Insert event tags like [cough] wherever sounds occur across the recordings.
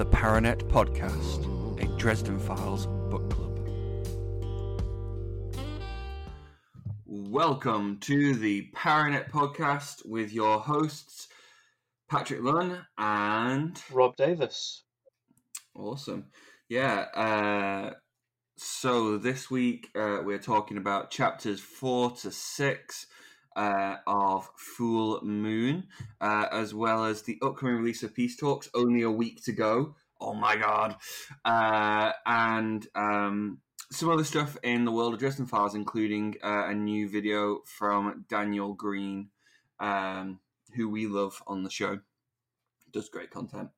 the Paranet Podcast, a Dresden Files book club. Welcome to the Paranet Podcast with your hosts, Patrick Lunn and Robb Davis. Awesome. Yeah. Uh, so this week uh, we're talking about chapters four to six uh, of Fool Moon, uh, as well as the upcoming release of Peace Talks, only a week to go. Oh my god! Uh, and um, some other stuff in the world of Dresden Files, including uh, a new video from Daniel Greene, um, who we love on the show. Does great content.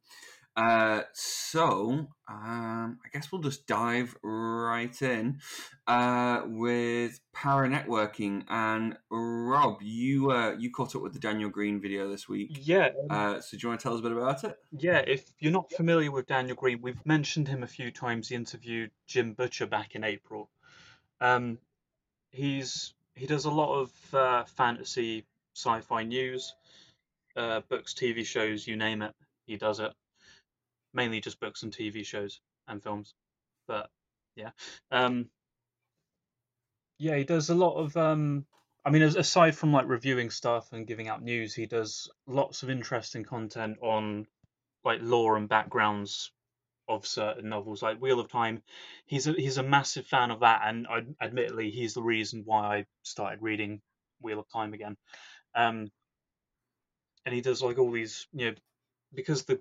Uh, so um, I guess we'll just dive right in uh, with Paranetworking. And Robb, you uh, you caught up with the Daniel Greene video this week. Yeah. Uh, so do you want to tell us a bit about it? Yeah. If you're not familiar with Daniel Greene, we've mentioned him a few times. He interviewed Jim Butcher back in April. Um, he's he does a lot of uh, fantasy, sci-fi news, uh, books, TV shows, you name it. He does it mainly just books and TV shows and films. But yeah, um, yeah, he does a lot of. Um, I mean, aside from like reviewing stuff and giving out news, he does lots of interesting content on like lore and backgrounds of certain novels, like Wheel of Time. He's a he's a massive fan of that, and I, admittedly, he's the reason why I started reading Wheel of Time again. Um, and he does like all these, you know, because the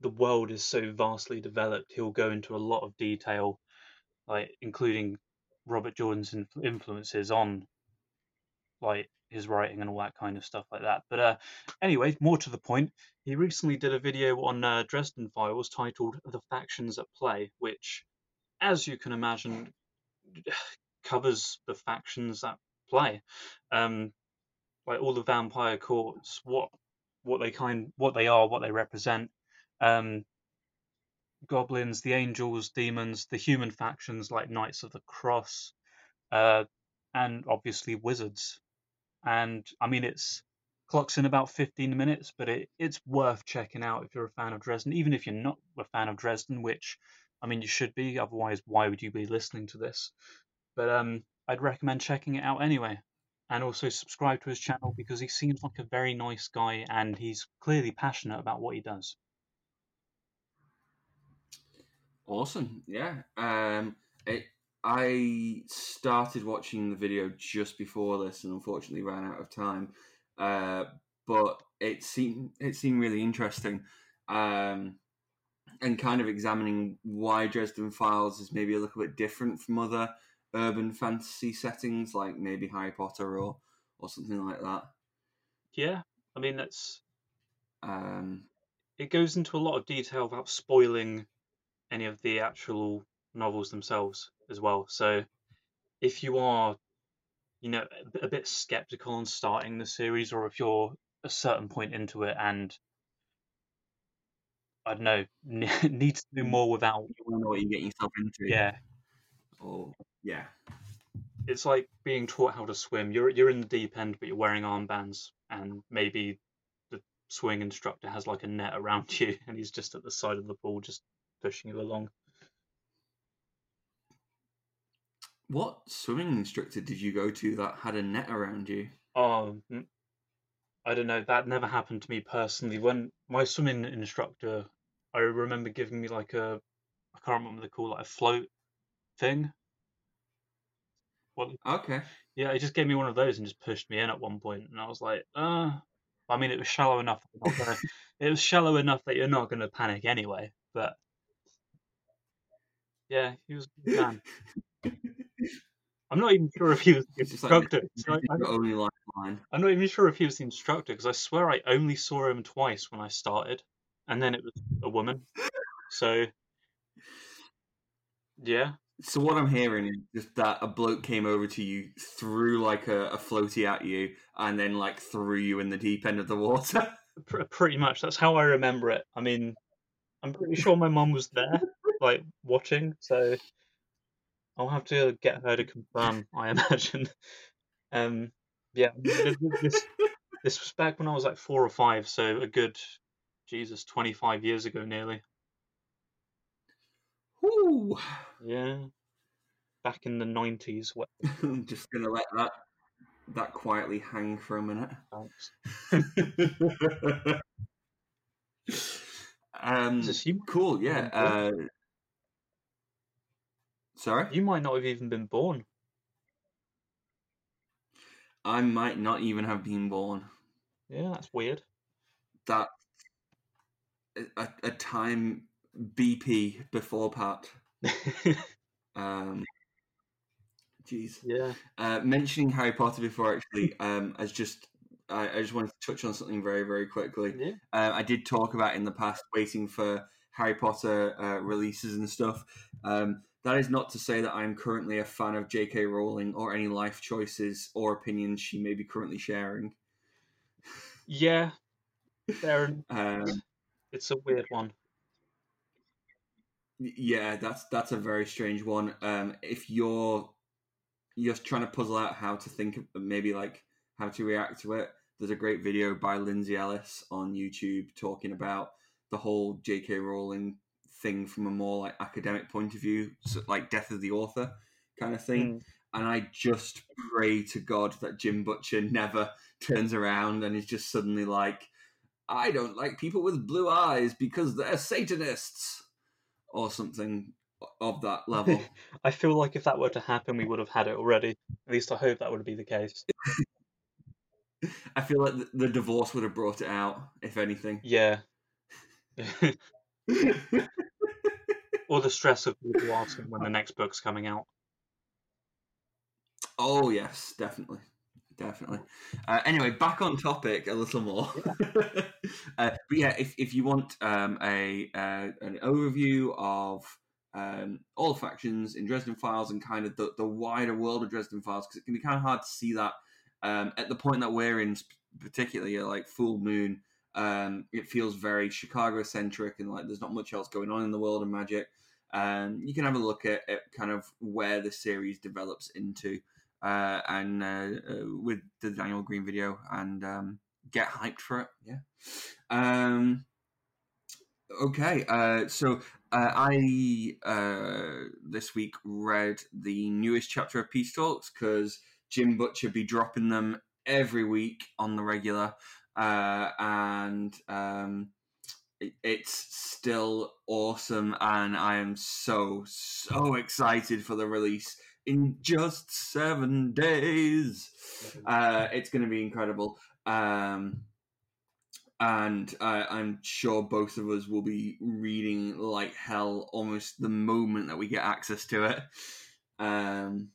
the world is so vastly developed, he'll go into a lot of detail, like including Robert Jordan's influences on like his writing and all that kind of stuff like that. But uh, anyway, more to the point, he recently did a video on uh, Dresden Files titled "The Factions at Play," which, as you can imagine, [sighs] covers the factions at play, um, like all the vampire courts, what what they kind, what they are, what they represent, um, goblins, the angels, demons, the human factions like Knights of the Cross, uh, and obviously wizards. And I mean, it's clocks in about 15 minutes, but it, it's worth checking out if you're a fan of Dresden, even if you're not a fan of Dresden, which I mean, you should be. Otherwise, why would you be listening to this? But um, I'd recommend checking it out anyway. And also subscribe to his channel because he seems like a very nice guy and he's clearly passionate about what he does. Awesome. Yeah. Um, it, I started watching the video just before this, and unfortunately ran out of time. Uh, but it seemed it seemed really interesting, um, and kind of examining why Dresden Files is maybe a little bit different from other urban fantasy settings, like maybe Harry Potter or or something like that. Yeah, I mean that's. Um, it goes into a lot of detail without spoiling any of the actual novels themselves as well. So if you are, you know, a bit skeptical on starting the series, or if you're a certain point into it and I don't know, [laughs] need to do more without. You want to know what you're getting yourself into. Yeah. Or yeah. It's like being taught how to swim. You're you're in the deep end, but you're wearing armbands, and maybe the swing instructor has like a net around [laughs] you, and he's just at the side of the pool, just pushing you along. What swimming instructor did you go to that had a net around you? Oh, I don't know. That never happened to me personally. When my swimming instructor, I remember giving me like a, I can't remember what they call it, a float thing. What? Okay. Yeah, he just gave me one of those and just pushed me in at one point, and I was like, uh. I mean, it was shallow enough. Gonna, [laughs] it was shallow enough that you're not going to panic anyway. But yeah, he was a good man. [laughs] I'm not even sure if he was the instructor. Like, so only lifeline. I'm not even sure if he was the instructor because I swear I only saw him twice when I started, and then it was a woman. So yeah. So what I'm hearing is just that a bloke came over to you, threw like a, a floaty at you, and then like threw you in the deep end of the water. pretty much. That's how I remember it. I mean, I'm pretty sure my mum was there like watching, so I'll have to get her to confirm. I imagine. [laughs] Um, yeah, this this was back when I was like four or five, so a good Jesus, twenty five years ago, nearly. Whew. Yeah. Back in the 90s. What? I'm just gonna let that that quietly hang for a minute. Thanks. [laughs] um, cool. Yeah. Uh, sorry, you might not have even been born. I might not even have been born. Yeah, that's weird. That a, a time BP before Pat. [laughs] Um, jeez. yeah. Uh, mentioning Harry Potter before, actually, um, as just I, I just wanted to touch on something very, very quickly. Yeah. Uh, I did talk about in the past waiting for Harry Potter uh, releases and stuff. Um, that is not to say that I'm currently a fan of J.K. Rowling or any life choices or opinions she may be currently sharing. Yeah. There, [laughs] Um, it's a weird one. yeah, that's that's a very strange one. Um, if you're you're trying to puzzle out how to think, of maybe like how to react to it, there's a great video by Lindsay Ellis on YouTube talking about the whole J.K. Rowling thing from a more like academic point of view, so like death of the author kind of thing. Mm. And I just pray to God that Jim Butcher never [laughs] turns around and is just suddenly like, I don't like people with blue eyes because they're Satanists or something of that [laughs] level. I feel like if that were to happen, we would have had it already. At least I hope that would be the case. [laughs] I feel like the, the divorce would have brought it out, if anything. Yeah. Or the stress of when the next book's coming out. oh yes, definitely, definitely. Uh, anyway, back on topic a little more. [laughs] uh, but yeah, if if you want um, a uh, an overview of um, all the factions in Dresden Files and kind of the, the wider world of Dresden Files, because it can be kind of hard to see that um, at the point that we're in, particularly uh, like Fool Moon. Um, it feels very Chicago centric and like there's not much else going on in the world of magic. Um, you can have a look at, at kind of where the series develops into, uh, and uh, uh, with the Daniel Greene video, and um, get hyped for it. Yeah. Um, okay. Uh, so uh, I uh, this week read the newest chapter of Peace Talks because Jim Butcher be dropping them every week on the regular, uh, and um, it- it's still awesome, and I am so so excited for the release in just seven days. [laughs] Uh, it's going to be incredible. Um, and uh, I'm sure both of us will be reading like hell almost the moment that we get access to it. Um,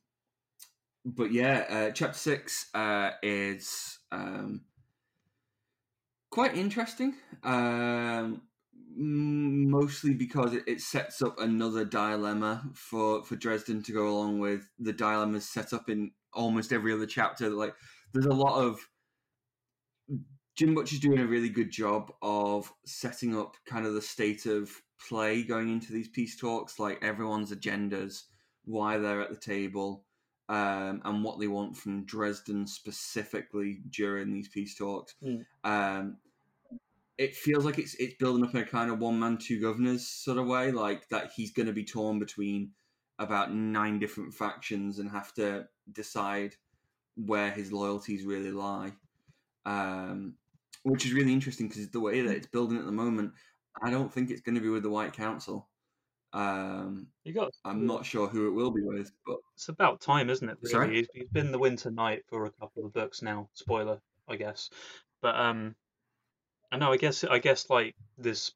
but yeah, uh, chapter six uh, is um, quite interesting. Um, mostly because it, it sets up another dilemma for for Dresden to go along with the dilemmas set up in almost every other chapter. Like, there's a lot of Jim Butcher's doing a really good job of setting up kind of the state of play going into these peace talks, like everyone's agendas, why they're at the table, um, and what they want from Dresden specifically during these peace talks. Mm. Um, it feels like it's it's building up in a kind of one man two governors sort of way, like that he's going to be torn between about nine different factions and have to decide where his loyalties really lie. Um, which is really interesting because the way that it's building at the moment, I don't think it's going to be with the White Council. Um, You got. I'm not sure who it will be with, but It's about time, isn't it? Really? Sorry? He's, he's been the Winter Knight for a couple of books now. Spoiler, I guess. But um, I know. I guess. I guess like this,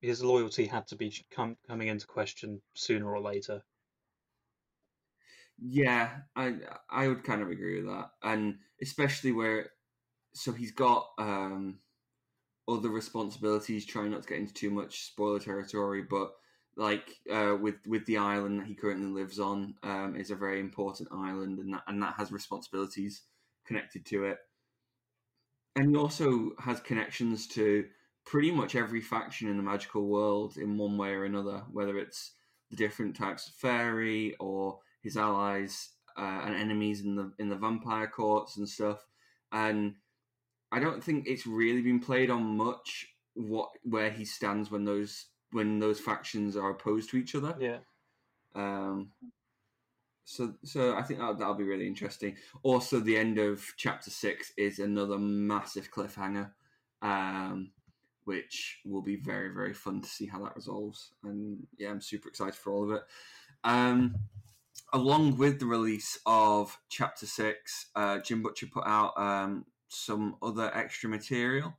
his loyalty had to be com- coming into question sooner or later. yeah, I I would kind of agree with that, and especially where so he's got um, other responsibilities. Trying not to get into too much spoiler territory, but like uh, with with the island that he currently lives on um, is a very important island, and that and that has responsibilities connected to it. And he also has connections to pretty much every faction in the magical world in one way or another, whether it's the different types of fairy or his allies uh, and enemies in the in the vampire courts and stuff. And I don't think it's really been played on much what where he stands when those when those factions are opposed to each other. Yeah. Um, so, so I think that that'll be really interesting. Also, the end of chapter six is another massive cliffhanger, um, which will be very, very fun to see how that resolves. And yeah, I'm super excited for all of it. Um, along with the release of chapter six, uh, Jim Butcher put out um, some other extra material,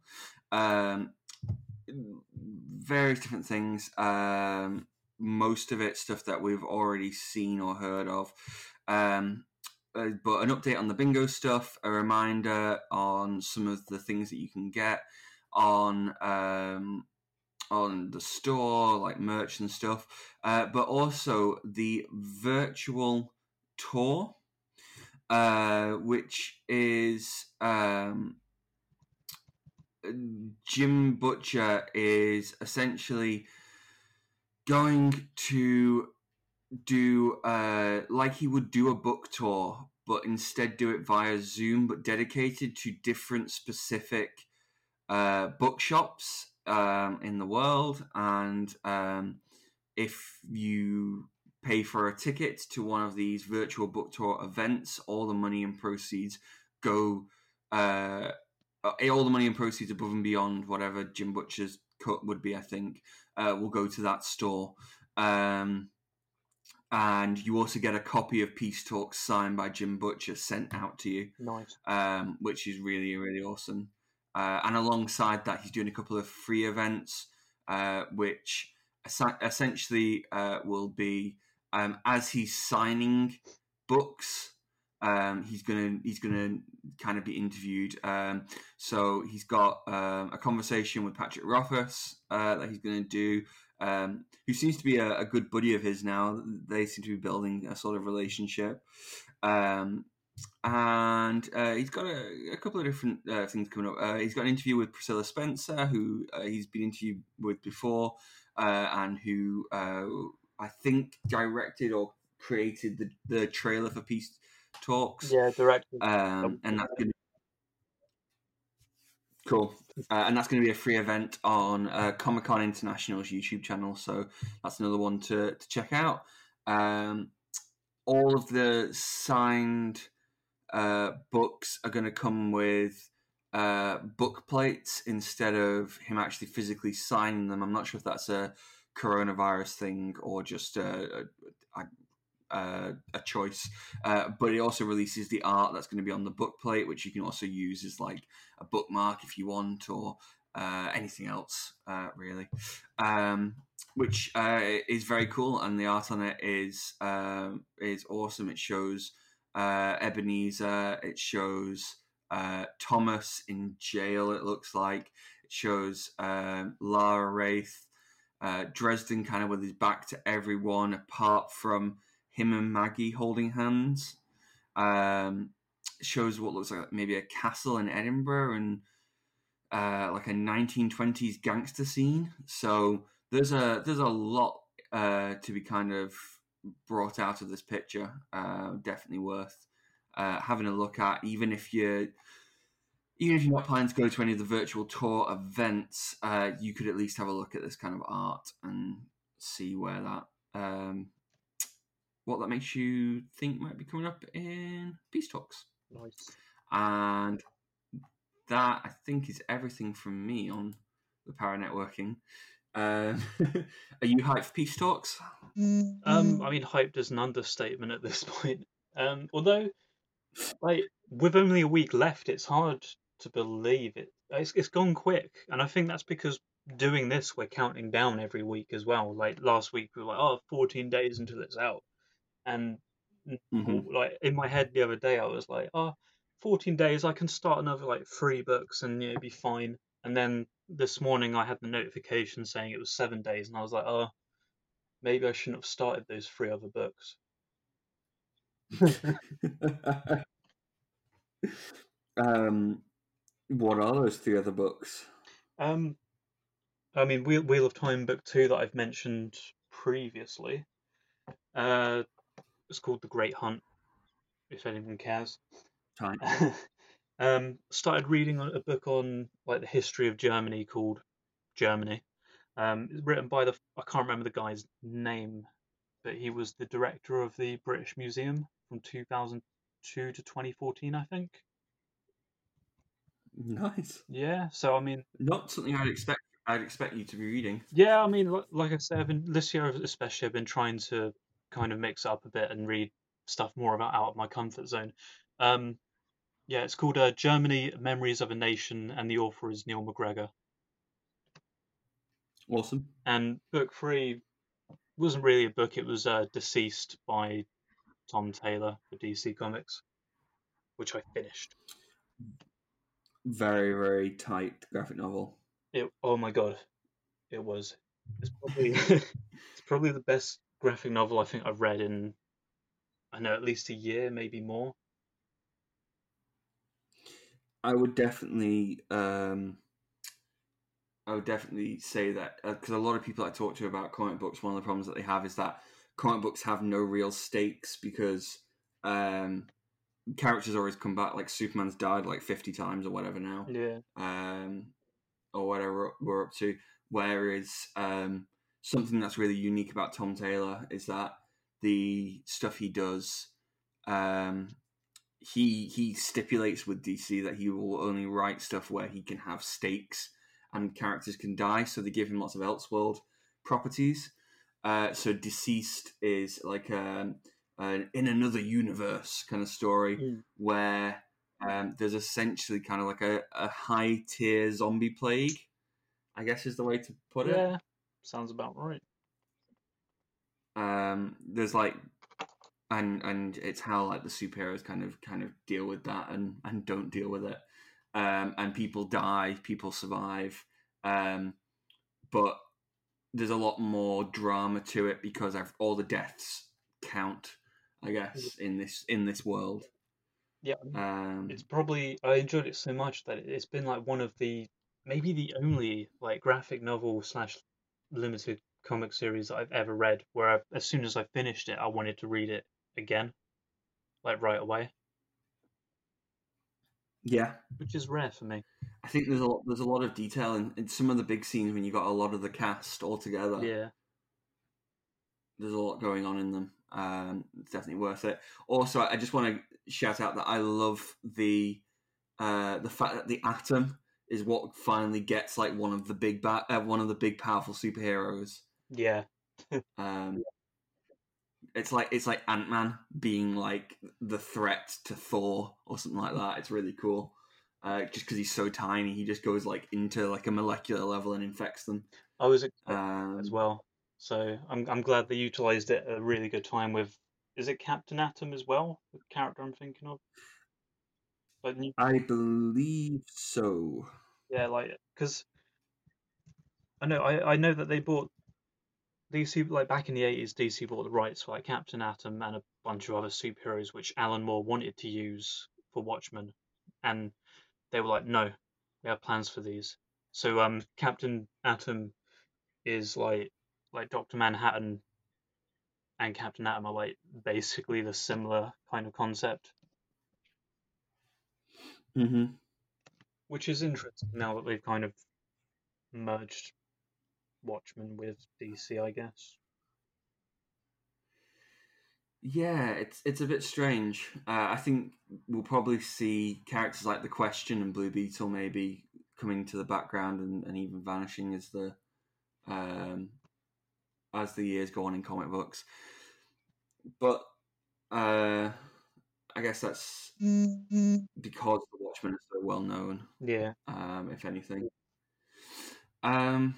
um, various different things. Um, most of it stuff that we've already seen or heard of. Um, uh, but an update on the bingo stuff, a reminder on some of the things that you can get on um, on the store, like merch and stuff, uh, but also the virtual tour, uh, which is um, Jim Butcher is essentially going to do uh, like he would do a book tour, but instead do it via Zoom, but dedicated to different specific uh, bookshops um, in the world. And um, if you pay for a ticket to one of these virtual book tour events, all the money and proceeds go. Uh, all the money and proceeds above and beyond whatever Jim Butcher's cut would be, I think, uh, will go to that store. Um, and you also get a copy of Peace Talks signed by Jim Butcher sent out to you. Nice. Um, which is really, really awesome. Uh, and alongside that, he's doing a couple of free events, uh, which essentially uh, will be um, as he's signing books. Um, he's gonna he's gonna kind of be interviewed. Um, so he's got um, a conversation with Patrick Rothfuss uh, that he's gonna do, um, who seems to be a, a, good buddy of his now. They seem to be building a sort of relationship. Um, and uh, he's got a, a, couple of different uh, things coming up. Uh, he's got an interview with Priscilla Spencer, who uh, he's been interviewed with before, uh, and who I think directed or created the, the trailer for Peace talks. Yeah, directly. Um, and that's to Cool. Uh, and that's going to be a free event on uh, Comic Con International's YouTube channel. So that's another one to, to check out. Um, all of the signed uh, books are going to come with uh, book plates instead of him actually physically signing them. I'm not sure if that's a coronavirus thing or just a, a, uh, a choice. Uh, but it also releases the art that's going to be on the book plate, which you can also use as like a bookmark if you want, or uh, anything else uh, really. Um, which uh, is very cool, and the art on it is um, is awesome. It shows uh, Ebenezer. It shows Thomas in jail. It looks like it shows um, Lara Raith. Dresden kind of with his back to everyone apart from him and Maggie holding hands. Um, shows what looks like maybe a castle in Edinburgh and uh, like a 1920s gangster scene. So there's a there's a lot uh, to be kind of brought out of this picture. Uh, definitely worth uh, having a look at, even if you're even if you're not planning to go to any of the virtual tour events, uh, you could at least have a look at this kind of art and see where that um, what that makes you think might be coming up in Peace Talks. Nice. And that I think is everything from me on the power networking. Um, [laughs] are you hyped for Peace Talks? Um, I mean, hyped is an understatement at this [laughs] point. Um, although, like, with only a week left, it's hard to believe it. It's, it's gone quick, and I think that's because doing this, we're counting down every week as well. Like last week, we were like, oh, 14 days until it's out and mm-hmm. like in my head the other day, I was like, oh, 14 days, I can start another like three books and you know, be fine. And then this morning I had the notification saying it was seven days, and I was like, oh, maybe I shouldn't have started those three other books. [laughs] um, what are those three other books? Um, I mean, Wheel, Wheel of Time book two that I've mentioned previously. Uh, it's called The Great Hunt, if anyone cares. Time. [laughs] um, started reading a book on like the history of Germany called Germany. Um, it's written by the I can't remember the guy's name, but he was the director of the British Museum from 2002 to 2014, I think. Nice. Yeah, so I mean, Not something I'd expect. I'd expect you to be reading. yeah, I mean, li- like I said, I've been this year especially, I've been trying to kind of mix up a bit and read stuff more about out of my comfort zone. Um, yeah, it's called uh, Germany: Memories of a Nation, and the author is Neil MacGregor. Awesome. And book three wasn't really a book; it was uh, DCeased by Tom Taylor for DC Comics, which I finished. Very very tight graphic novel. It oh my god, it was. It's probably [laughs] it's probably the best graphic novel I think I've read in I know at least a year, maybe more. I would definitely, um, I would definitely say that because a lot of people I talk to about comic books, one of the problems that they have is that comic books have no real stakes because um, characters always come back. Like Superman's died like fifty times or whatever now, Yeah. um, or whatever we're up to. Whereas um, something that's really unique about Tom Taylor is that the stuff he does, um, he he stipulates with DC that he will only write stuff where he can have stakes and characters can die. So they give him lots of Elseworld properties. Uh, so DCeased is like um, an in another universe kind of story Mm. where um, there's essentially kind of like a, a high tier zombie plague. I guess is the way to put it. Yeah. Sounds about right. um there's like and and it's how like the superheroes kind of kind of deal with that and and don't deal with it um and people die people survive um but there's a lot more drama to it because I've, all the deaths count i guess in this in this world Yeah. um It's probably I enjoyed it so much that it's been like one of the maybe the only like graphic novel slash limited comic series that I've ever read where I, as soon as I finished it I wanted to read it again like right away. Yeah. Which is rare for me. I think there's a lot there's a lot of detail in, in some of the big scenes when you got a lot of the cast all together. Yeah. There's a lot going on in them. Um, it's definitely worth it. Also, I just want to shout out that I love the uh, the fact that the Atom is what finally gets like one of the big ba- uh, one of the big powerful superheroes. yeah [laughs] Um, it's like it's like Ant Man being like the threat to Thor or something like that. It's really cool. Uh, just because he's so tiny, he just goes like into like a molecular level and infects them. I was Um, as well so I'm I'm glad they utilized it at a really good time with is it Captain Atom as well the character I'm thinking of new I believe so. Yeah, like because I know I, I know that they bought DC like back in the eighties. DC bought the rights for like Captain Atom and a bunch of other superheroes, which Alan Moore wanted to use for Watchmen, and they were like, no, we have plans for these. So um, Captain Atom is like like Doctor Manhattan and Captain Atom are like basically the similar kind of concept, hmm which is interesting now that they've kind of merged Watchmen with DC, I guess. Yeah, it's it's a bit strange. Uh, I think we'll probably see characters like the Question and Blue Beetle maybe coming to the background and, and even vanishing as the um, as the years go on in comic books. But uh, I guess that's because the Watchmen is so well known Yeah. um, if anything. Um.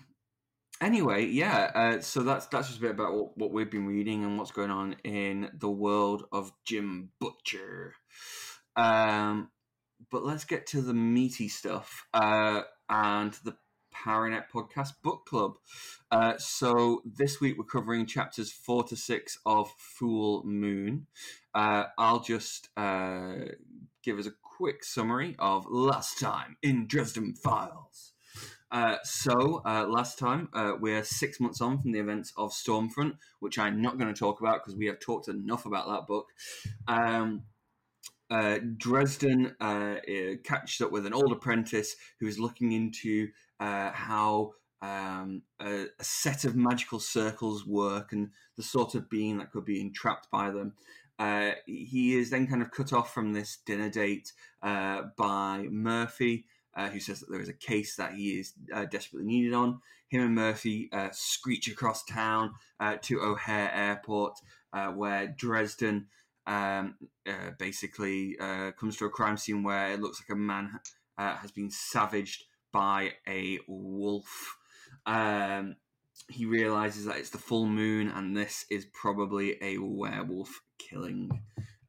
Anyway, yeah. Uh, so that's that's just a bit about what, what we've been reading and what's going on in the world of Jim Butcher. Um, but let's get to the meaty stuff uh, and the Paranet Podcast Book Club. Uh, so this week we're covering chapters four to six of Fool Moon. Uh, I'll just uh, give us a quick summary of last time in Dresden Files. Uh, so, uh, last time, uh, we're six months on from the events of Stormfront, which I'm not going to talk about because we have talked enough about that book. Um, uh, Dresden uh, catches up with an old apprentice who is looking into uh, how um, a, a, set of magical circles work and the sort of being that could be entrapped by them. Uh, he is then kind of cut off from this dinner date uh, by Murphy, uh, who says that there is a case that he is uh, desperately needed on. Him and Murphy uh, screech across town uh, to O'Hare Airport, where Dresden um, basically comes to a crime scene where it looks like a man has been savaged by a wolf. Um, he realizes that it's the full moon and this is probably a werewolf killing.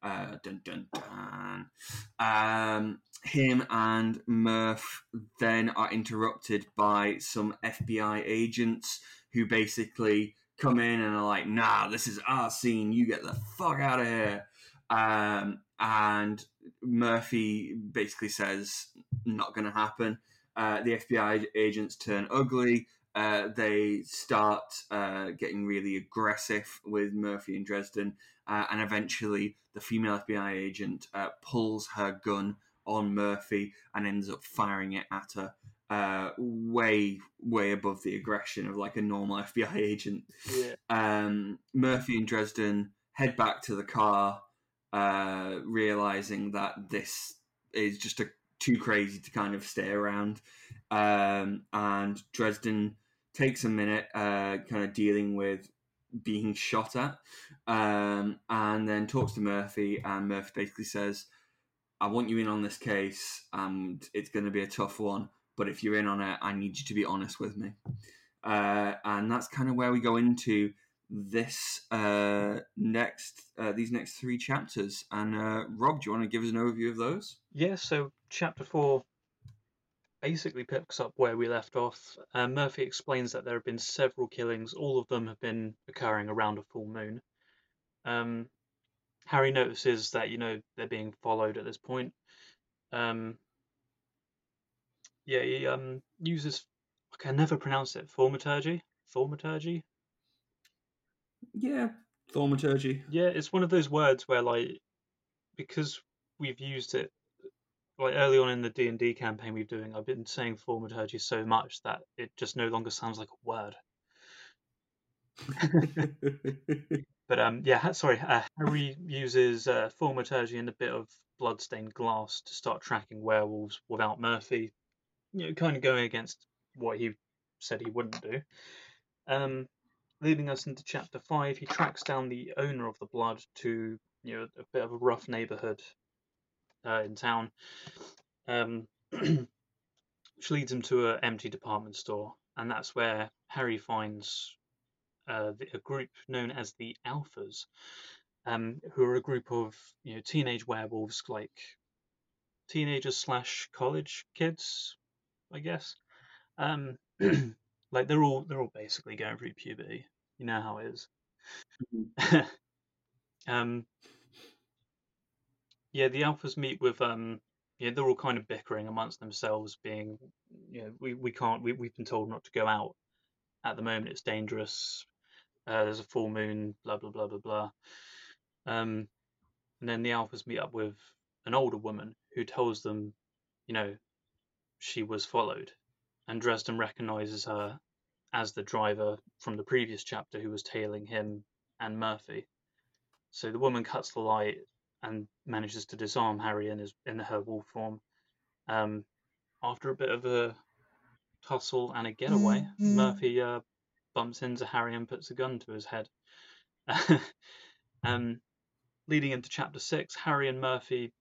Uh, dun dun dun. Um, him and Murph then are interrupted by some FBI agents who basically come in and are like, "Nah, this is our scene. You get the fuck out of here." Um, and Murphy basically says, "Not going to happen." Uh, the FBI agents turn ugly. Uh, they start uh, getting really aggressive with Murphy and Dresden, uh, and eventually the female FBI agent uh, pulls her gun on Murphy and ends up firing it at her. Uh, way, way above the aggression of like a normal [laughs] FBI agent. Yeah. Um, Murphy and Dresden head back to the car, realizing that this is just a too crazy to kind of stay around. Um, and Dresden takes a minute, uh, kind of dealing with being shot at, um, and then talks to Murphy, and Murphy basically says, "I want you in on this case, and it's going to be a tough one. But if you're in on it, I need you to be honest with me." Uh, and that's kind of where we go into this uh, next uh, these next three chapters. And uh, Robb, do you want to give us an overview of those? Yeah. So chapter four basically picks up where we left off. Uh, Murphy explains that there have been several killings. All of them have been occurring around a full moon. Um, Harry notices that you know they're being followed at this point. Um, yeah, he um, uses I can never pronounce it. Thaumaturgy. Thaumaturgy. Yeah, thaumaturgy. Yeah, it's one of those words where like because we've used it like early on in the D and D campaign we're doing, I've been saying thaumaturgy so much that it just no longer sounds like a word. [laughs] but um, yeah, sorry. Uh, Harry uses uh, thaumaturgy and a bit of bloodstained glass to start tracking werewolves without Murphy, you know, kind of going against what he said he wouldn't do. Um, leading us into chapter five, he tracks down the owner of the blood to you know a bit of a rough neighborhood uh, in town, um, [clears throat] which leads him to an empty department store, and that's where Harry finds uh, a group known as the Alphas, um, who are a group of you know teenage werewolves, like teenagers slash college kids, I guess. Um, [clears throat] like they're all they're all basically going through puberty. You know how it is. Mm-hmm. [laughs] um, yeah, the alphas meet with um, yeah, they're all kind of bickering amongst themselves, being, you know, we, we can't, we, we've been told not to go out at the moment, it's dangerous. Uh, there's a full moon, blah blah blah blah blah. Um, and then the alphas meet up with an older woman who tells them, you know, she was followed, and Dresden recognizes her as the driver from the previous chapter who was tailing him and Murphy. So the woman cuts the light and manages to disarm Harry in his in her wolf form. Um, after a bit of a tussle and a getaway, mm-hmm. Murphy uh, bumps into Harry and puts a gun to his head. [laughs] um, leading into chapter six, Harry and Murphy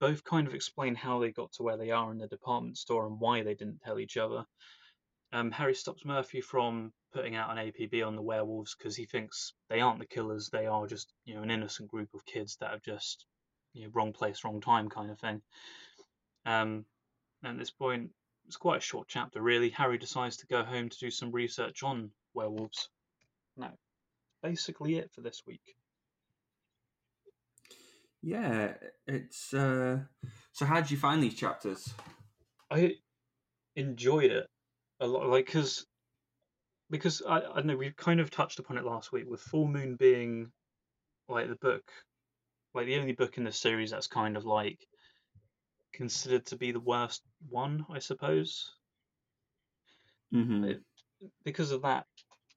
both kind of explain how they got to where they are in the department store and why they didn't tell each other. Um, Harry stops Murphy from putting out an APB on the werewolves because he thinks they aren't the killers; they are just you know an innocent group of kids that have just you know wrong place, wrong time kind of thing. Um, at this point, it's quite a short chapter, really. Harry decides to go home to do some research on werewolves. Now, basically it for this week. Yeah, it's. Uh... So, how did you find these chapters? I enjoyed it a lot, like because because I, I know we kind of touched upon it last week with Fool Moon being like the book, like the only book in the series that's kind of like considered to be the worst one, I suppose. Mm-hmm. because of that,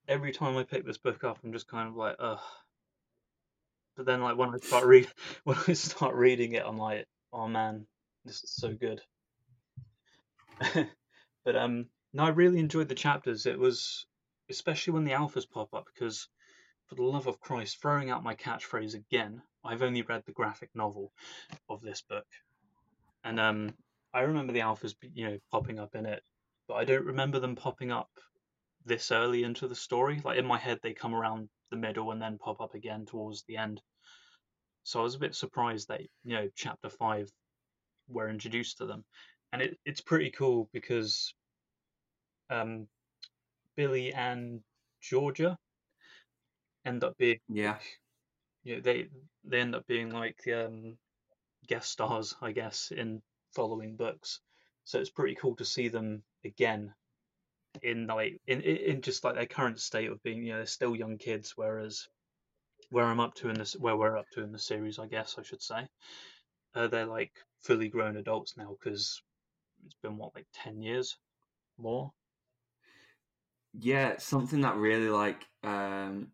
every time I pick this book up, I'm just kind of like, ugh. But then, like when I start read [laughs] when I start reading it, I'm like, oh man, this is so good. [laughs] but um, no, I really enjoyed the chapters. It was especially when the alphas pop up because, for the love of Christ, throwing out my catchphrase again. I've only read the graphic novel of this book, and um, I remember the alphas, you know, popping up in it, but I don't remember them popping up this early into the story. Like in my head, they come around the middle and then pop up again towards the end. So I was a bit surprised that you know chapter five were introduced to them, and it, it's pretty cool because um, Billy and Georgia end up being Yeah. you know, they they end up being like um, guest stars, I guess, in following books. So it's pretty cool to see them again in like in in just like their current state of being you know they're still young kids, whereas where I'm up to in this where we're up to in the series, I guess I should say, uh, they're like fully grown adults now because it's been what like ten years more. Yeah, something that really like um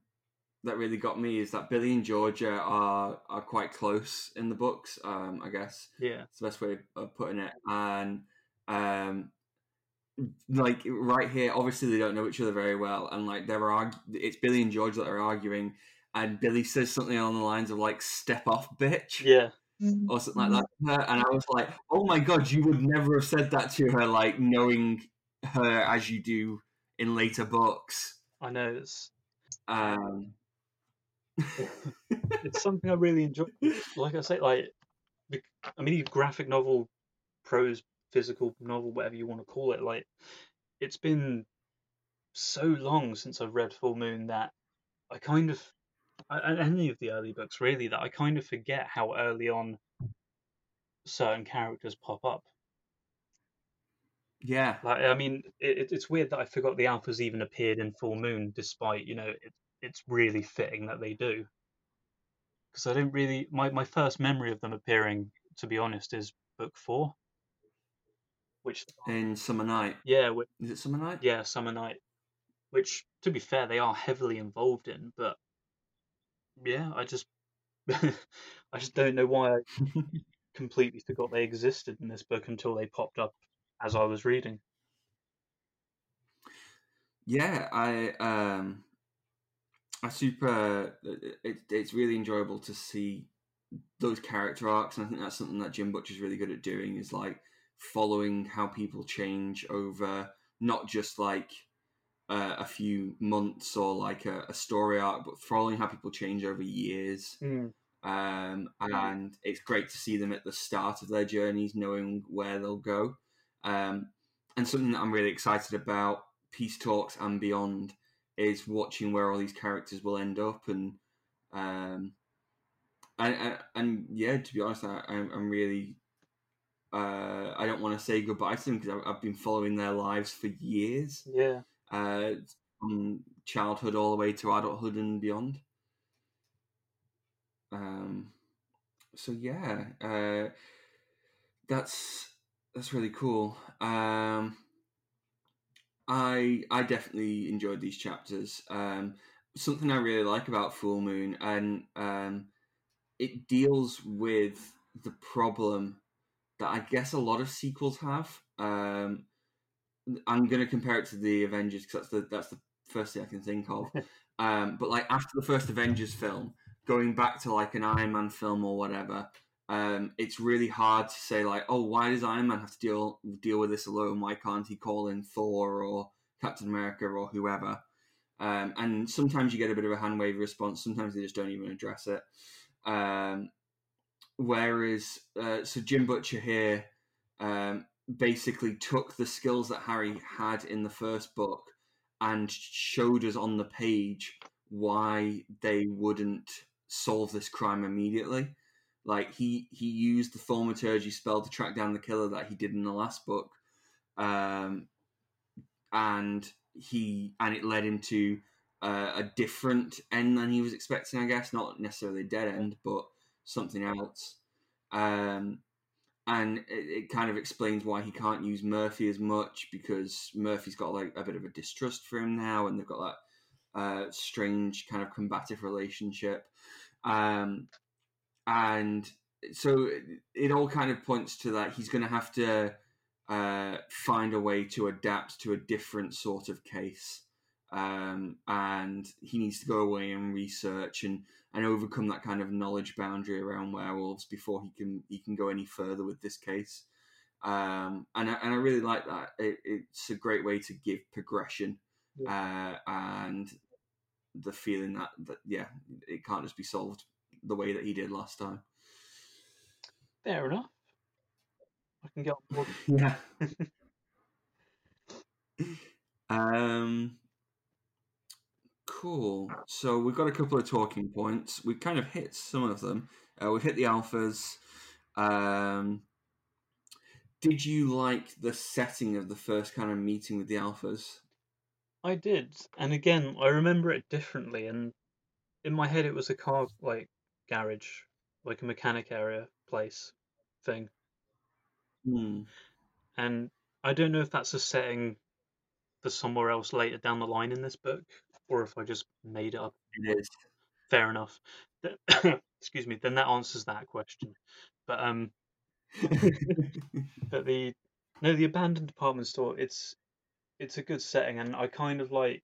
that really got me is that Billy and Georgia are are quite close in the books. Um, I guess Yeah, it's the best way of putting it. And um, like right here, obviously they don't know each other very well, and like they're argu- it's Billy and George that are arguing, and Billy says something along the lines of like "step off, bitch." yeah, or something like that her, and I was like, "Oh my god, you would never have said that to her, like knowing her as you do in later books." I know it's Um, [laughs] it's something I really enjoy. Like I say, like I mean, graphic novel, prose, physical novel, whatever you want to call it. Like it's been so long since I've read Fool Moon that I kind of, and any of the early books really, that I kind of forget how early on certain characters pop up. Yeah, Like I mean, it, it- it's weird that I forgot the alphas even appeared in Fool Moon, despite you know it, it's really fitting that they do. Because I don't really my my first memory of them appearing, to be honest, is book four, which in Summer Knight. yeah, whi- Is it Summer Knight? yeah, Summer Knight, which to be fair they are heavily involved in, but yeah, I just [laughs] I just don't know why I [laughs] completely forgot they existed in this book until they popped up as I was reading. Yeah, I um, I super. It, it's really enjoyable to see those character arcs, and I think that's something that Jim Butcher's really good at doing. Is like following how people change over not just like uh, a few months or like a, a story arc, but following how people change over years. Um, and it's great to see them at the start of their journeys, knowing where they'll go. Um, and something that I'm really excited about, Peace Talks and beyond, is watching where all these characters will end up. And um, and, and, and yeah, to be honest, I, I'm, I'm really. Uh, I don't want to say goodbye to them because I've, I've been following their lives for years, Yeah. uh, from childhood all the way to adulthood and beyond. Um, so yeah, uh, that's that's really cool. Um, I I definitely enjoyed these chapters. Um, something I really like about Fool Moon, and um, it deals with the problem that I guess a lot of sequels have. Um, I'm going to compare it to the Avengers because that's the that's the first thing I can think of. [laughs] um, but like after the first Avengers film, going back to like an Iron Man film or whatever, um, it's really hard to say like, oh, why does Iron Man have to deal deal with this alone? Why can't he call in Thor or Captain America or whoever? Um, and sometimes you get a bit of a hand wave response. Sometimes they just don't even address it. Um, whereas, uh, so Jim Butcher here um, basically took the skills that Harry had in the first book and showed us on the page why they wouldn't solve this crime immediately. Like he he used the thaumaturgy spell to track down the killer that he did in the last book, um, and he and it led him to uh, a different end than he was expecting. I guess not necessarily a dead end, but something else. Um, and it, it, kind of explains why he can't use Murphy as much because Murphy's got like a bit of a distrust for him now, and they've got that uh, strange kind of combative relationship. Um, and so it, all kind of points to that he's going to have to uh, find a way to adapt to a different sort of case. Um, and he needs to go away and research and, and overcome that kind of knowledge boundary around werewolves before he can he can go any further with this case. Um, and I, and I really like that. It, it's a great way to give progression uh, and the feeling that, that yeah, it can't just be solved the way that he did last time. Fair enough. I can get on board. [laughs] yeah. um. Cool. So we've got a couple of talking points. We've kind of hit some of them. Uh, we've hit the alphas. Um, did you like the setting of the first kind of meeting with the alphas? I did, and again, I remember it differently. And in my head, it was a car like garage, like a mechanic area place thing. Hmm. And I don't know if that's a setting for somewhere else later down the line in this book, or if I just made it up. It is. Fair enough. [coughs] Excuse me. Then that answers that question. But um, [laughs] but the no, the abandoned department store. It's it's a good setting, and I kind of like.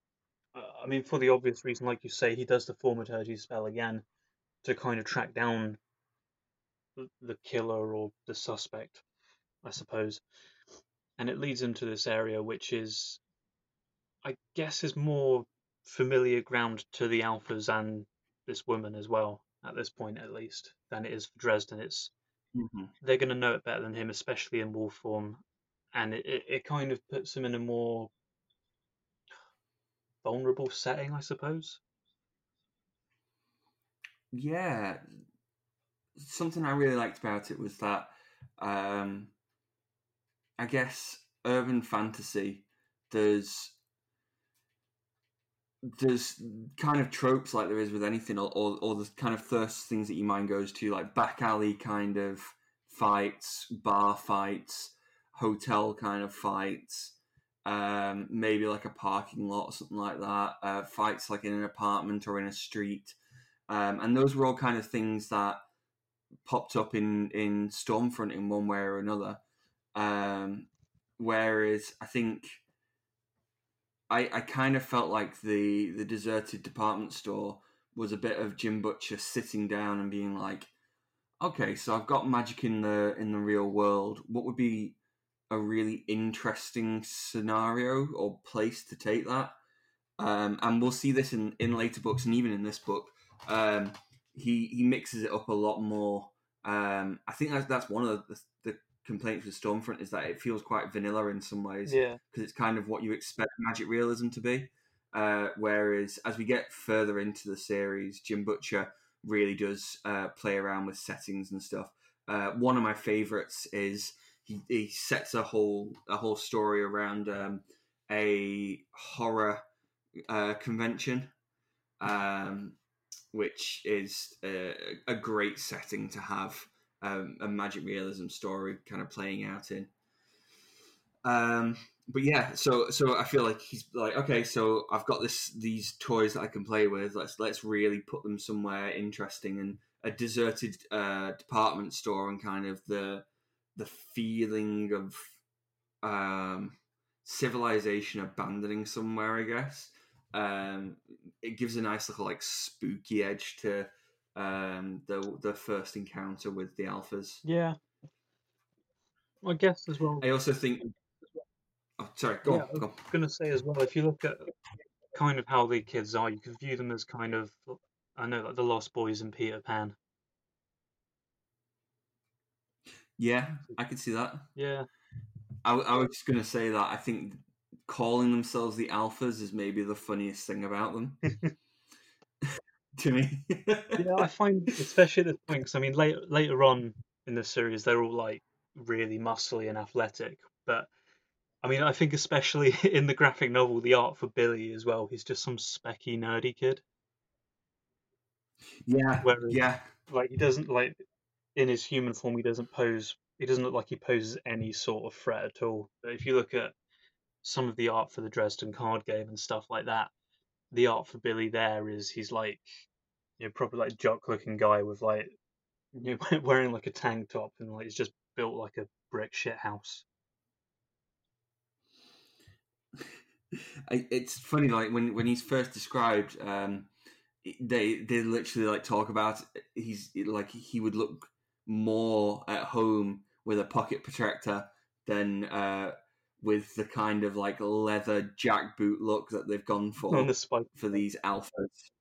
Uh, I mean, for the obvious reason, like you say, he does the thaumaturgy spell again to kind of track down the killer or the suspect, I suppose. And it leads him to this area, which is, I guess, is more familiar ground to the Alphas and this woman as well, at this point at least, than it is for Dresden. It's mm-hmm. they're going to know it better than him, especially in wolf form, and it, it, it kind of puts him in a more vulnerable setting, I suppose. Yeah, something I really liked about it was that um, I guess urban fantasy there's there's kind of tropes like there is with anything or, or, or the kind of first things that your mind goes to like back alley kind of fights bar fights hotel kind of fights um, maybe like a parking lot or something like that uh, fights like in an apartment or in a street um, and those were all kind of things that popped up in in Storm Front in one way or another. Um, whereas I think I I kind of felt like the the deserted department store was a bit of Jim Butcher sitting down and being like, okay, so I've got magic in the in the real world. What would be a really interesting scenario or place to take that? Um, and we'll see this in, in later books and even in this book. Um, he he mixes it up a lot more. Um, I think that's that's one of the, the complaints with Storm Front is that it feels quite vanilla in some ways. Yeah, because it's kind of what you expect magic realism to be. Uh, whereas as we get further into the series, Jim Butcher really does uh, play around with settings and stuff. Uh, one of my favorites is he, he sets a whole a whole story around um, a horror uh, convention. Um, which is a, a great setting to have um, a magic realism story kind of playing out in. Um, but yeah, so so I feel like he's like, okay, so I've got this these toys that I can play with. Let's let's really put them somewhere interesting and a deserted uh, department store and kind of the the feeling of um, civilization abandoning somewhere, I guess. Um, it gives a nice little like spooky edge to um, the the first encounter with the alphas. Yeah, I guess as well. I also think. Oh, sorry, go yeah, on. Go I was going to say as well, if you look at kind of how the kids are, you can view them as kind of, I know, like the Lost Boys and Peter Pan. Yeah, I can see that. Yeah. I, I was just going to say that I think calling themselves the alphas is maybe the funniest thing about them [laughs] [laughs] to me. yeah, I find especially at this point I mean later later on in the series they're all like really muscly and athletic, but I mean I think especially [laughs] in the graphic novel the art for Billy as well. He's just some specky nerdy kid. Yeah. Whereas, yeah. Like he doesn't like in his human form he doesn't pose he doesn't look like he poses any sort of threat at all. But if you look at some of the art for the Dresden card game and stuff like that, the art for Billy there is he's like you know, probably like jock looking guy with like [laughs] you know, wearing like a tank top and like he's just built like a brick shit house. It's funny, like when when he's first described, um, they they literally like talk about he's like he would look more at home with a pocket protector than uh, with the kind of like leather jackboot look that they've gone for the spike. for these alphas.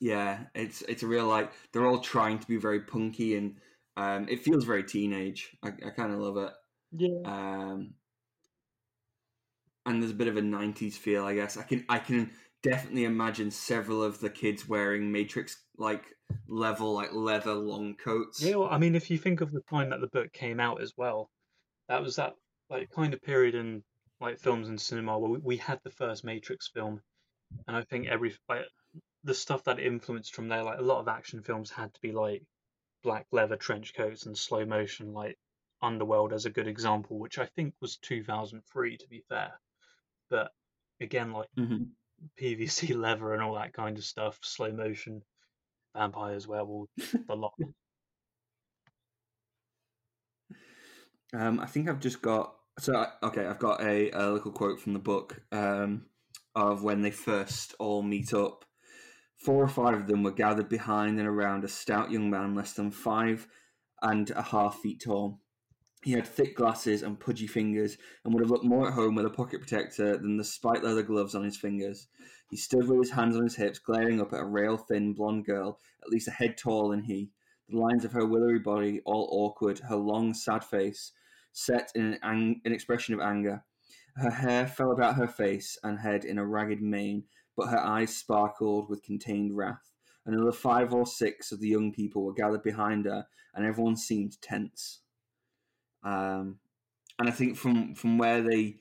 Yeah, it's it's a real like they're all trying to be very punky and um, it feels very teenage. I, I kind of love it. Yeah. Um, and there's a bit of a '90s feel, I guess. I can I can definitely imagine several of the kids wearing Matrix like level like leather long coats. Yeah, well, I mean, if you think of the time that the book came out as well, that was that like kind of period in like films and cinema where we, we had the first Matrix film, and I think every like the stuff that influenced from there, like a lot of action films had to be like black leather trench coats and slow motion, like Underworld as a good example, which I think was 2003 to be fair, but again, like Mhm. PVC [laughs] leather and all that kind of stuff, slow motion, vampires, werewolves, [laughs] the lot. Um, I think I've just got so okay. I've got a, a little quote from the book um, of when they first all meet up. Four or five of them were gathered behind and around a stout young man, less than five and a half feet tall. He had thick glasses and pudgy fingers, and would have looked more at home with a pocket protector than the spike leather gloves on his fingers. He stood with his hands on his hips, glaring up at a rail thin blonde girl, at least a head taller than he. The lines of her willowy body, all awkward, her long, sad face, set in an, ang- an expression of anger. Her hair fell about her face and head in a ragged mane, but her eyes sparkled with contained wrath. Another five or six of the young people were gathered behind her, and everyone seemed tense. Um, and I think from from where they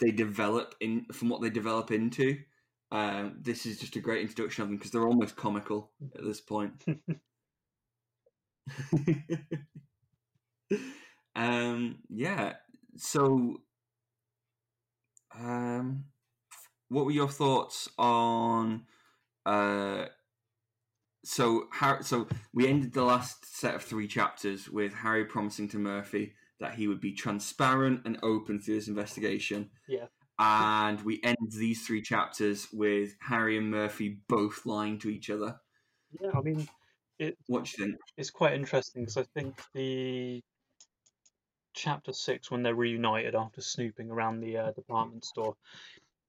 they develop in from what they develop into, um, this is just a great introduction of them because they're almost comical at this point. [laughs] [laughs] um, yeah. So, um, what were your thoughts on? Uh, so, Har- so we ended the last set of three chapters with Harry promising to Murphy that he would be transparent and open through this investigation. Yeah. And we end these three chapters with Harry and Murphy both lying to each other. Yeah, I mean, it What do you think? it's quite interesting because I think the chapter six, when they're reunited after snooping around the uh, department store,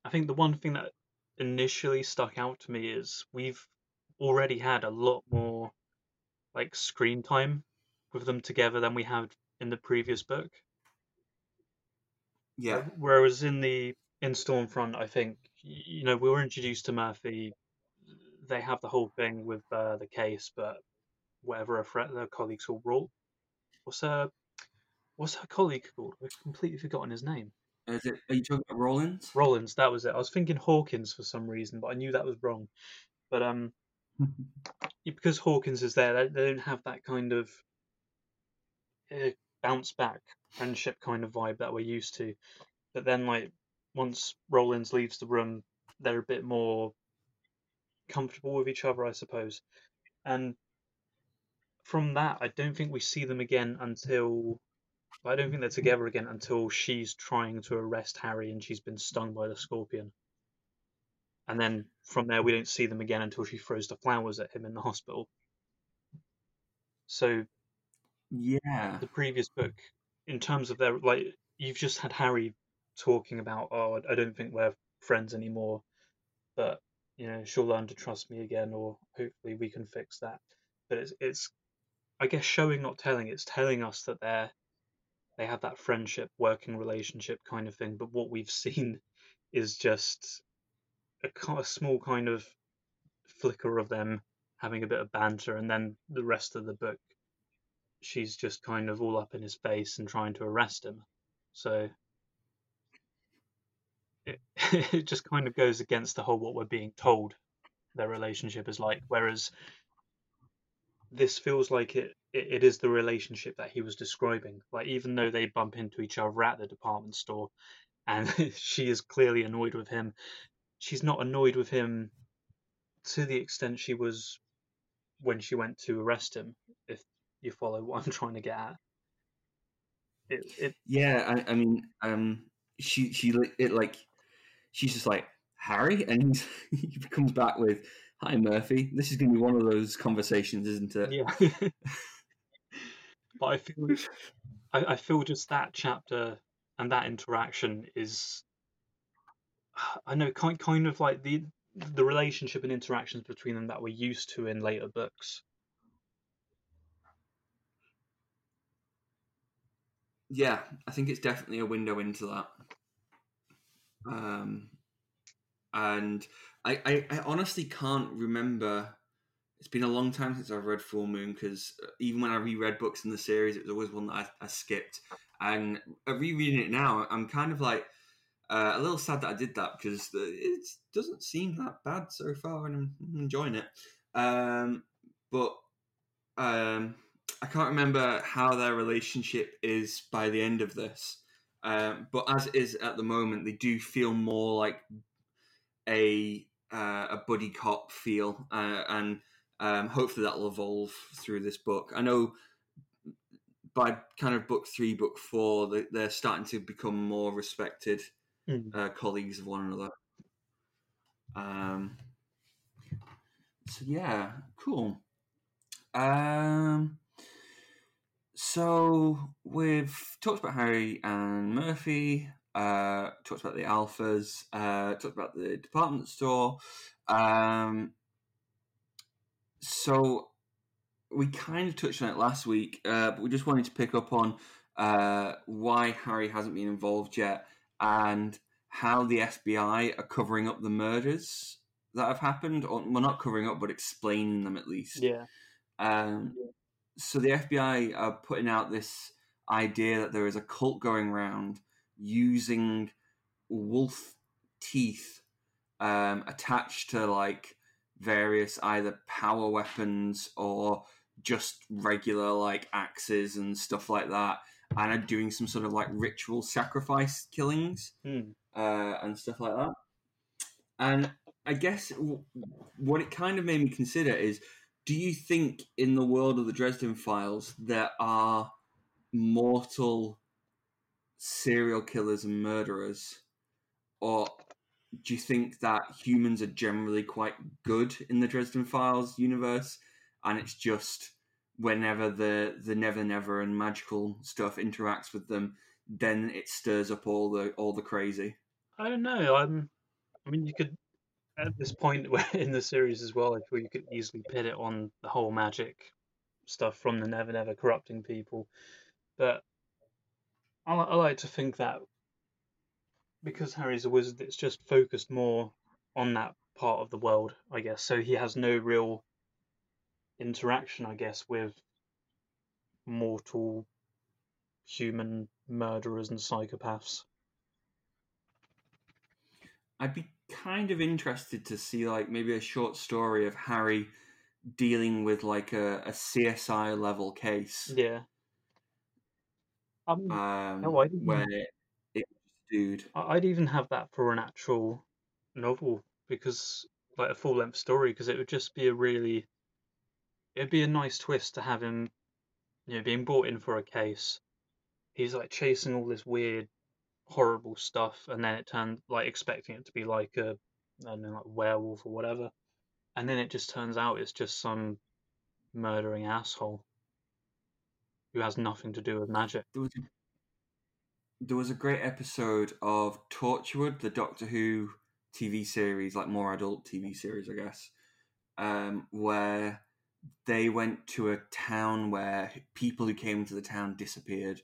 I think the one thing that initially stuck out to me is we've already had a lot more like screen time with them together than we had in the previous book. Yeah. Whereas in the in Storm Front, I think you know we were introduced to Murphy. They have the whole thing with uh, the case, but whatever her friend, their colleagues called Rawl. What's her What's her colleague called? I've completely forgotten his name. Is it, are you talking about Rollins? Rollins, that was it. I was thinking Hawkins for some reason, but I knew that was wrong. But um, [laughs] because Hawkins is there, they, they don't have that kind of uh, bounce back friendship kind of vibe that we're used to. But then, like, once Rollins leaves the room, they're a bit more comfortable with each other, I suppose. And from that, I don't think we see them again until. I don't think they're together again until she's trying to arrest Harry and she's been stung by the scorpion. And then from there, we don't see them again until she throws the flowers at him in the hospital. So Yeah. the previous book, in terms of their like, you've just had Harry talking about, oh, I don't think we're friends anymore, but you know, she'll learn to trust me again, or hopefully we can fix that. But it's it's, I guess, showing not telling. It's telling us that they're they have that friendship, working relationship kind of thing. But what we've [laughs] seen is just a, a small kind of flicker of them having a bit of banter, and then the rest of the book she's just kind of all up in his face and trying to arrest him. So it, [laughs] it just kind of goes against the whole what we're being told their relationship is like. Whereas this feels like it, it, it is the relationship that he was describing. Like even though they bump into each other at the department store, and [laughs] she is clearly annoyed with him, she's not annoyed with him to the extent she was when she went to arrest him. If you follow [laughs] what I'm trying to get at. It, it Yeah, I, I mean, um, she she it like she's just like Harry, [laughs] and he comes back with, "Hi Murphy." This is going to be one of those conversations, isn't it? yeah. [laughs] but I feel I, I feel just that chapter and that interaction is I know kind kind of like the the relationship and interactions between them that we're used to in later books. Yeah, I think it's definitely a window into that. Um, and I, I, I honestly can't remember. It's been a long time since I've read Fool Moon because even when I reread books in the series, it was always one that I, I skipped. And uh, rereading it now, I'm kind of like uh, a little sad that I did that because it doesn't seem that bad so far, and I'm enjoying it. Um, but um, I can't remember how their relationship is by the end of this. Um, but as it is at the moment, they do feel more like a uh, a buddy cop feel, uh, and um, hopefully that'll evolve through this book. I know by kind of book three, book four, they, they're starting to become more respected Mm. uh, colleagues of one another. Um, so yeah, cool. Um, so we've talked about Harry and Murphy. Uh, talked about the alphas. Uh, talked about the department store. Um, so we kind of touched on it last week, uh, but we just wanted to pick up on uh, why Harry hasn't been involved yet and how the FBI are covering up the murders that have happened, or well, not covering up, but explaining them at least. Yeah. Um, so the FBI are putting out this idea that there is a cult going around using wolf teeth um, attached to like various either power weapons or just regular like axes and stuff like that, and are doing some sort of like ritual sacrifice killings Mm. uh, and stuff like that. And I guess w- what it kind of made me consider is do you think in the world of the Dresden Files there are mortal serial killers and murderers? Or do you think that humans are generally quite good in the Dresden Files universe and it's just whenever the, the Never Never and magical stuff interacts with them, then it stirs up all the all the crazy? I don't know. I'm. I mean, you could at this point [laughs] in the series as well, I feel you could easily pin it on the whole magic stuff from the Never Never corrupting people, but I, I like to think that because Harry's a wizard, it's just focused more on that part of the world, I guess. So he has no real interaction, I guess, with mortal human murderers and psychopaths. I'd be kind of interested to see like maybe a short story of Harry dealing with like a, a CSI level case. Yeah. Um, Um, No, I didn't- where it, dude, I'd even have that for an actual novel because, like, a full length story, because it would just be a really, it'd be a nice twist to have him, you know, being brought in for a case. He's like chasing all this weird, horrible stuff, and then it turned like expecting it to be like a, I don't know, like werewolf or whatever, and then it just turns out it's just some murdering asshole who has nothing to do with magic. there was a, there was a great episode of Torchwood, the Doctor Who TV series, like more adult TV series, I guess, um, where they went to a town where people who came into the town disappeared.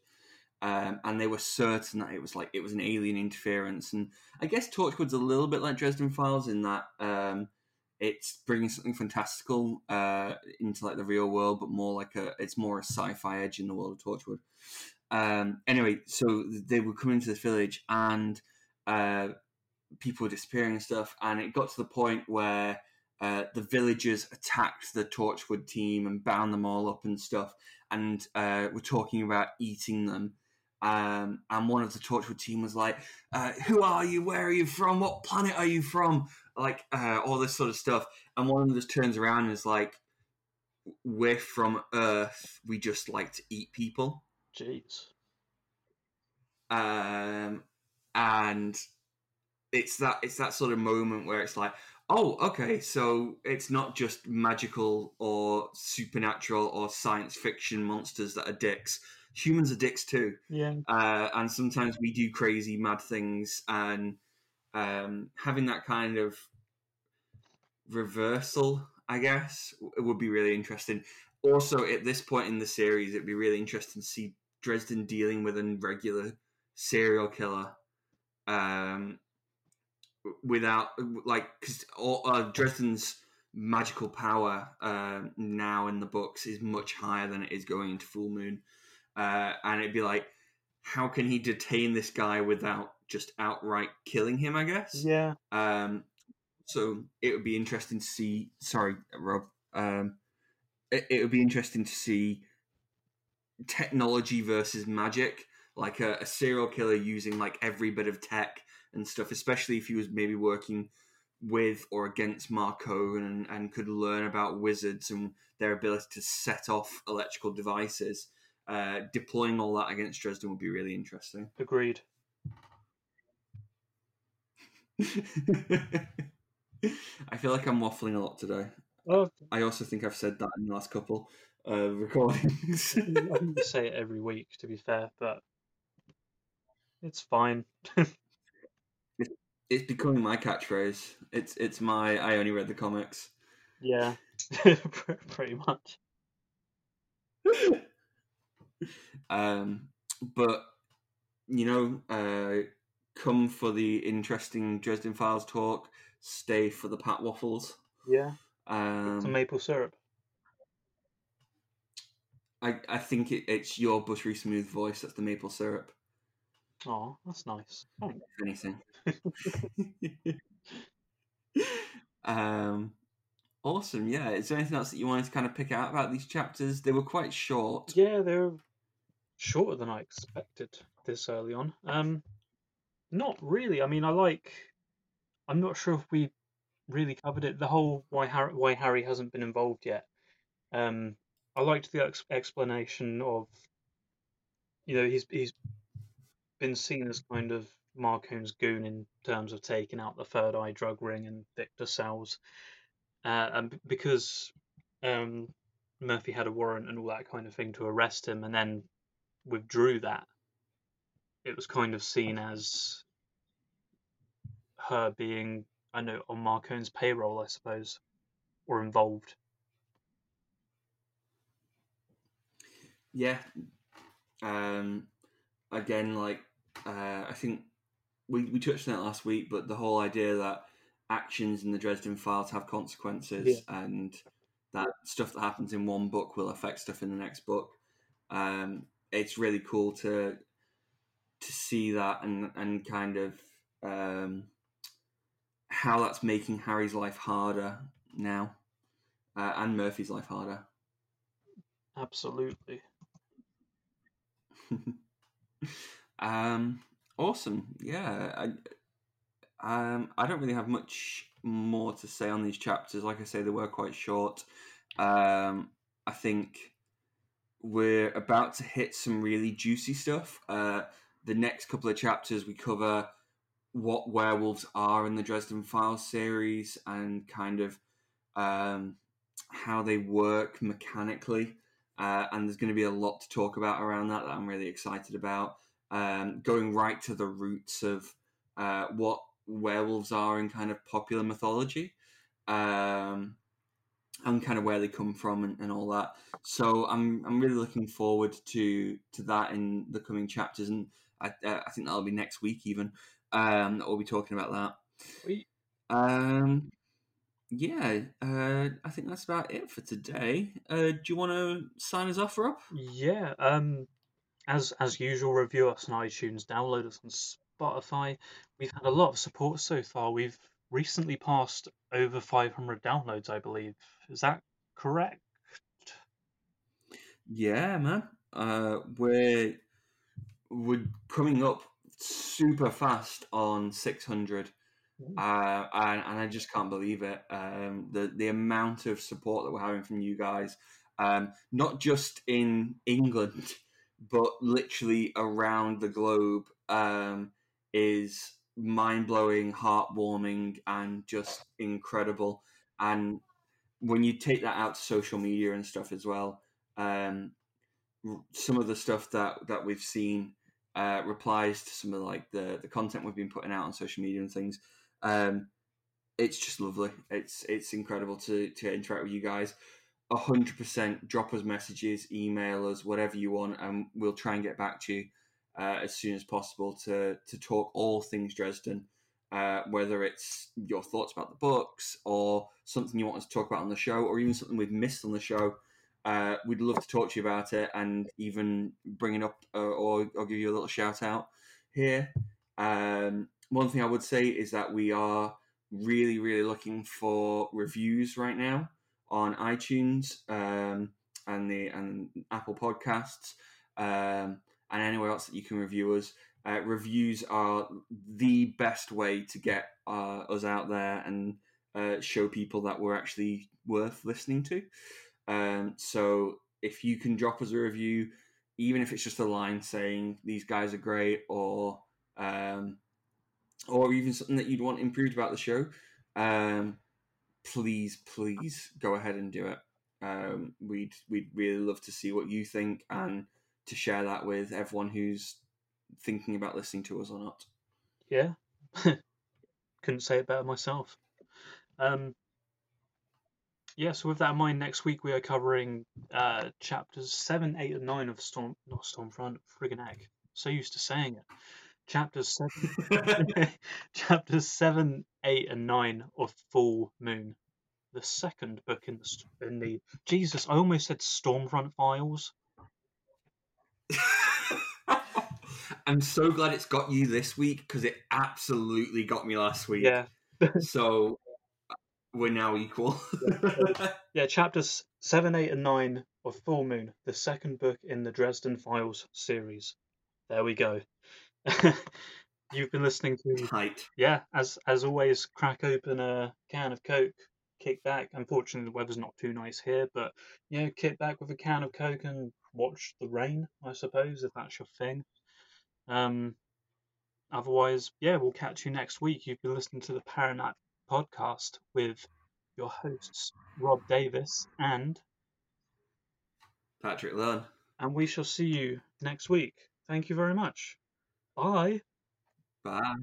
Um, and they were certain that it was like it was an alien interference, and I guess Torchwood's a little bit like Dresden Files in that um, it's bringing something fantastical uh, into like the real world, but more like a it's more a sci-fi edge in the world of Torchwood. Um, anyway, so they were coming to this village, and uh, people were disappearing and stuff, and it got to the point where uh, the villagers attacked the Torchwood team and bound them all up and stuff, and uh, were talking about eating them. Um, and one of the Torchwood team was like, uh, "Who are you? Where are you from? What planet are you from?" Like uh, all this sort of stuff. And one of them just turns around and is like, "We're from Earth. We just like to eat people." Jeez. Um, and it's that it's that sort of moment where it's like, oh, okay, so it's not just magical or supernatural or science fiction monsters that are dicks. Humans are dicks too. Yeah. Uh, and sometimes we do crazy, mad things, and um, having that kind of reversal, I guess, it would be really interesting. Also, at this point in the series, it'd be really interesting to see Dresden dealing with a regular serial killer um, without, like, because uh, Dresden's magical power uh, now in the books is much higher than it is going into Fool Moon. Uh, and it'd be like, how can he detain this guy without just outright killing him? I guess. Yeah. Um, so it would be interesting to see. Sorry, Robb. Um, it, it would be interesting to see technology versus magic, like a, a serial killer using like every bit of tech and stuff, especially if he was maybe working with or against Marcone and, and could learn about wizards and their ability to set off electrical devices. Uh, deploying all that against Dresden would be really interesting. Agreed. [laughs] I feel like I'm waffling a lot today. Oh, I also think I've said that in the last couple of recordings. I say it every week, to be fair, but it's fine. [laughs] it's becoming my catchphrase. It's it's my I only read the comics. Yeah, [laughs] pretty much. [laughs] um, but you know, uh, come for the interesting Dresden Files talk. Stay for the pat waffles. Yeah, Um, some maple syrup. I I think it, it's your buttery smooth voice that's the maple syrup. Oh, that's nice. Thanks. anything. [laughs] um, awesome. Yeah. Is there anything else that you wanted to kind of pick out about these chapters? They were quite short. Yeah, they're shorter than I expected this early on. Um, not really. I mean, I like. I'm not sure if we really covered it. The whole why Harry, why Harry hasn't been involved yet. Um, I liked the ex- explanation of. You know, he's he's been seen as kind of Marcone's goon in terms of taking out the third eye drug ring and Victor Sells, uh, and because um, Murphy had a warrant and all that kind of thing to arrest him, and then withdrew that. It was kind of seen as her being, I know, on Marcone's payroll, I suppose, or involved. Yeah. Um, again, like uh, I think we we touched on it last week, but the whole idea that actions in the Dresden Files have consequences, and that stuff that happens in one book will affect stuff in the next book. Um, it's really cool to to see that and and kind of um, how that's making Harry's life harder now, uh, and Murphy's life harder. Absolutely. [laughs] um, awesome. Yeah, I, um, I don't really have much more to say on these chapters. Like I say, they were quite short. Um, I think we're about to hit some really juicy stuff. Uh, the next couple of chapters, we cover what werewolves are in the Dresden Files series and kind of um, how they work mechanically. Uh, and there's going to be a lot to talk about around that that I'm really excited about. Um, going right to the roots of uh, what werewolves are in kind of popular mythology, um, and kind of where they come from and, and all that. So I'm I'm really looking forward to to that in the coming chapters, and I, uh, I think that'll be next week even. Um, that we'll be talking about that. Sweet. Um, yeah, uh, I think that's about it for today. Uh, do you want to sign us off, Robb? Yeah. Um, as as usual, review us on iTunes, download us on Spotify. We've had a lot of support so far. We've recently passed over 500 downloads, I believe. Is that correct? Yeah, man. Uh, we're we're coming up super fast on 600 uh, and, and I just can't believe it. Um, the the amount of support that we're having from you guys, um, not just in England, but literally around the globe, um, is mind blowing, heartwarming, and just incredible. And when you take that out to social media and stuff as well, um, some of the stuff that that we've seen uh, replies to some of like the the content we've been putting out on social media and things. Um, it's just lovely. It's it's incredible to to interact with you guys. hundred percent. Drop us messages, email us, whatever you want, and we'll try and get back to you uh, as soon as possible to to talk all things Dresden. Uh, whether it's your thoughts about the books or something you want us to talk about on the show, or even something we've missed on the show, uh, we'd love to talk to you about it and even bring it up uh, or, or give you a little shout out here. Um, one thing I would say is that we are really, really looking for reviews right now on iTunes um, and the and Apple Podcasts um, and anywhere else that you can review us. Uh, reviews are the best way to get uh, us out there and uh, show people that we're actually worth listening to. Um, so if you can drop us a review, even if it's just a line saying these guys are great, or um, or even something that you'd want improved about the show, um, please, please go ahead and do it. Um, we'd we'd really love to see what you think and to share that with everyone who's thinking about listening to us or not. Yeah, [laughs] couldn't say it better myself. Um, yeah, so with that in mind, next week we are covering uh, chapters seven, eight, and nine of Storm, not Storm Front, friggin' heck. So used to saying it. Chapters seven, [laughs] [laughs] chapters seven, eight, and nine of Fool Moon, the second book in the in the Jesus. I almost said Storm Front Files. [laughs] I'm so glad it's got you this week because it absolutely got me last week. Yeah. so we're now equal. [laughs] yeah, chapters seven, eight, and nine of Fool Moon, the second book in the Dresden Files series. There we go. [laughs] You've been listening to Tight. Yeah, as as always, crack open a can of Coke, kick back. Unfortunately, the weather's not too nice here, but you know, kick back with a can of Coke and watch the rain. I suppose if that's your thing. Um, otherwise, yeah, we'll catch you next week. You've been listening to the Paranet podcast with your hosts Robb Davis and Patrick Lunn. And we shall see you next week. Thank you very much. Bye. Bye.